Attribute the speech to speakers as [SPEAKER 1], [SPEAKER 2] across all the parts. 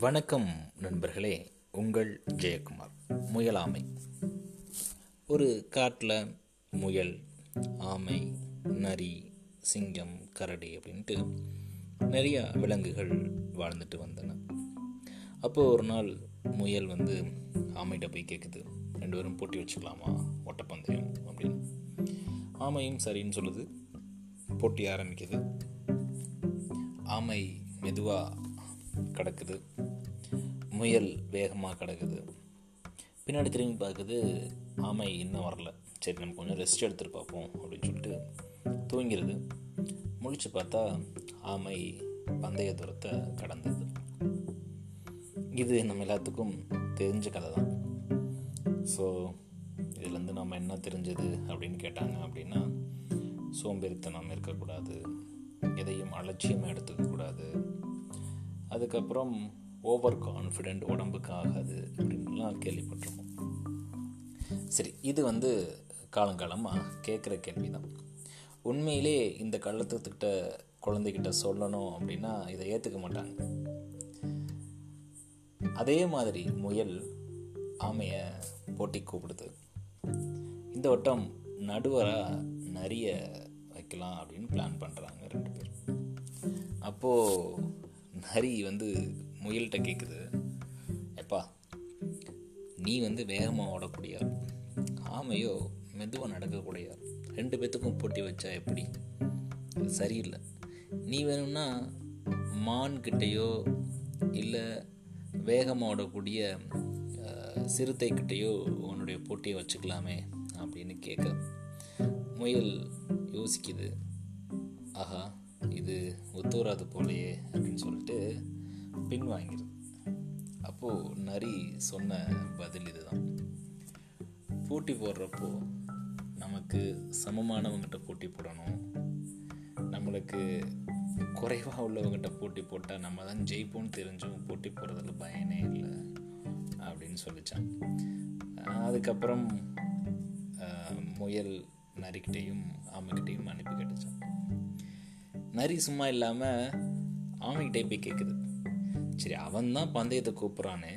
[SPEAKER 1] வணக்கம் நண்பர்களே உங்கள் ஜெயக்குமார். முயலாமை. ஒரு காட்டில் முயல் ஆமை நரி சிங்கம் கரடி அப்படின்ட்டு நிறையா விலங்குகள் வாழ்ந்துட்டு வந்தன. அப்போது ஒரு நாள் முயல் வந்து ஆமைகிட்ட போய் கேட்குது ரெண்டு பேரும் போட்டி வச்சுக்கலாமா? ஓட்டப்பந்தயம் அப்படின்னு. ஆமையும் சரின்னு சொல்லுது. போட்டி ஆரம்பிக்குது. ஆமை மெதுவாக கிடக்குது. முயல் வேகமாக கிடக்குது. பின்னாடி திரும்பி பார்க்குது ஆமை இன்னும் வரல. சரி நம்ம கொஞ்சம் ரெஸ்ட் எடுத்துகிட்டு பார்ப்போம் அப்படின்னு சொல்லிட்டு தூங்கிடுது முழிச்சு பார்த்தா ஆமை பந்தய தூரத்தை கடந்தது. இது நம்ம எல்லாத்துக்கும் தெரிஞ்ச கதை தான் ஸோ இதுலேருந்து நம்ம என்ன தெரிஞ்சது அப்படின்னு கேட்டாங்க அப்படின்னா சோம்பேறித்தனம் இருக்கக்கூடாது எதையும் அலட்சியமாக எடுத்துக்கக்கூடாது. அதுக்கப்புறம் ஓவர் கான்ஃபிடென்ட் உடம்புக்கு ஆகாது அப்படின்லாம் கேள்விப்பட்டிருக்கோம் சரி இது வந்து காலங்காலமாக கேட்குற கேள்வி தான் உண்மையிலே இந்த கள்ளத்துக்கிட்ட குழந்தைகிட்ட சொல்லணும் அப்படின்னா இதை ஏற்றுக்க மாட்டாங்க. அதே மாதிரி முயல் ஆமையை போட்டி கூப்பிடுது. இந்த வட்டம் நடுவராக நிறைய வைக்கலாம் அப்படின்னு பிளான் பண்ணுறாங்க ரெண்டு பேரும். அப்போது நரி வந்து முயல்கிட்ட கேட்குது எப்பா நீ வந்து வேகமாக ஓடக்கூடியார் ஆமையோ மெதுவாக நடக்கக்கூடியார் ரெண்டு பேத்துக்கும் போட்டி வச்சா எப்படி? சரியில்லை. நீ வேணும்னா மான்கிட்டேயோ இல்லை வேகமாக ஓடக்கூடிய சிறுத்தைக்கிட்டேயோ உன்னுடைய போட்டியை வச்சுக்கலாமே அப்படின்னு கேட்க முயல் யோசிக்குது. ஆஹா இது ஒத்துவராது போலையே அப்படின்னு சொல்லிட்டு பின்வாங்கிடுது அப்போது நரி சொன்ன பதில் இதுதான். போட்டி போடுறப்போ நமக்கு சமமானவங்கிட்ட போட்டி போடணும். நம்மளுக்கு குறைவாக உள்ளவங்கிட்ட போட்டி போட்டால் நம்ம தான் ஜெயிப்போம்னு தெரிஞ்சும் போட்டி போடுறதுல பயனே இல்லை அப்படின்னு சொல்லிச்சான். அதுக்கப்புறம் முயல் நரிக்கிட்டையும் ஆமைக்கிட்டையும் அனுப்பி கேட்டுச்சான். நரி சும்மா இல்லாமல் ஆமைக்கிட்டே போய் கேட்குது சரி அவன் தான் பந்தயத்தை கூப்பிட்றானே.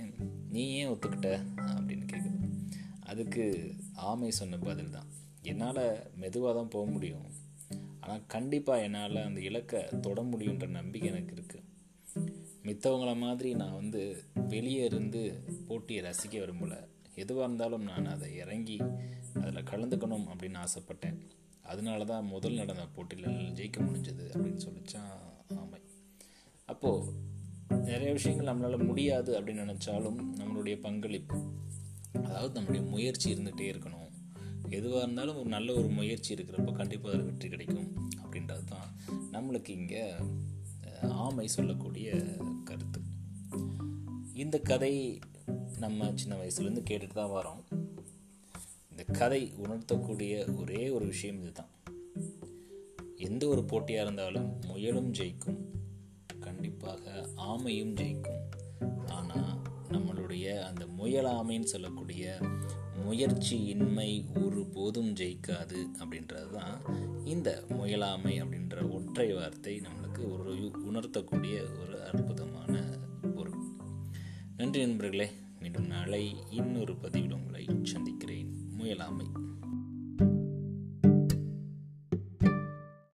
[SPEAKER 1] நீ ஏன் ஒத்துக்கிட்ட? அப்படின்னு கேட்குது அதுக்கு ஆமை சொன்ன பதில் தான் என்னால் மெதுவாக தான் போக முடியும். ஆனால் கண்டிப்பாக என்னால் அந்த இலக்கை தொட முடியுன்ற நம்பிக்கை எனக்கு இருக்குது மித்தவங்கள மாதிரி நான் வந்து வெளியே இருந்து போட்டியை ரசிக்க விரும்பலை. எதுவாக இருந்தாலும் நான் அதை இறங்கி அதில் கலந்துக்கணும் அப்படின்னு ஆசைப்பட்டேன். அதனால தான் முதல் நடந்த போட்டியில் ஜெயிக்க முடிஞ்சது அப்படின்னு சொல்லிச்சான் ஆமை. அப்போது நிறைய விஷயங்கள் நம்மளால் முடியாது அப்படின்னு நினச்சாலும் நம்மளுடைய பங்களிப்பு அதாவது நம்மளுடைய முயற்சி இருந்துகிட்டே இருக்கணும். எதுவாக இருந்தாலும் ஒரு நல்ல ஒரு முயற்சி இருக்கிறப்ப கண்டிப்பாக அதில் வெற்றி கிடைக்கும் அப்படின்றது தான் நம்மளுக்கு இங்கே ஆமை சொல்லக்கூடிய கருத்து. இந்த கதை நம்ம சின்ன வயசுலேருந்து கேட்டுட்டு தான் வரோம். இந்த கதை உணர்த்தக்கூடிய ஒரே ஒரு விஷயம் இதுதான். எந்த ஒரு போட்டியாக இருந்தாலும் முயலும் ஜெயிக்கும். கண்டிப்பாக ஆமையும் ஜெயிக்கும். ஆனால் நம்மளுடைய அந்த முயலாமைன்னு சொல்லக்கூடிய முயற்சியின்மை ஒரு போதும் ஜெயிக்காது அப்படின்றது தான் இந்த முயலாமை அப்படின்ற ஒற்றை வார்த்தை நம்மளுக்கு ஒரு உணர்த்தக்கூடிய ஒரு அற்புதமான பொருள். நன்றி நண்பர்களே மீண்டும் நாளை இன்னொரு பதிவில் உங்களை சந்திக்கிறேன். முயலாமை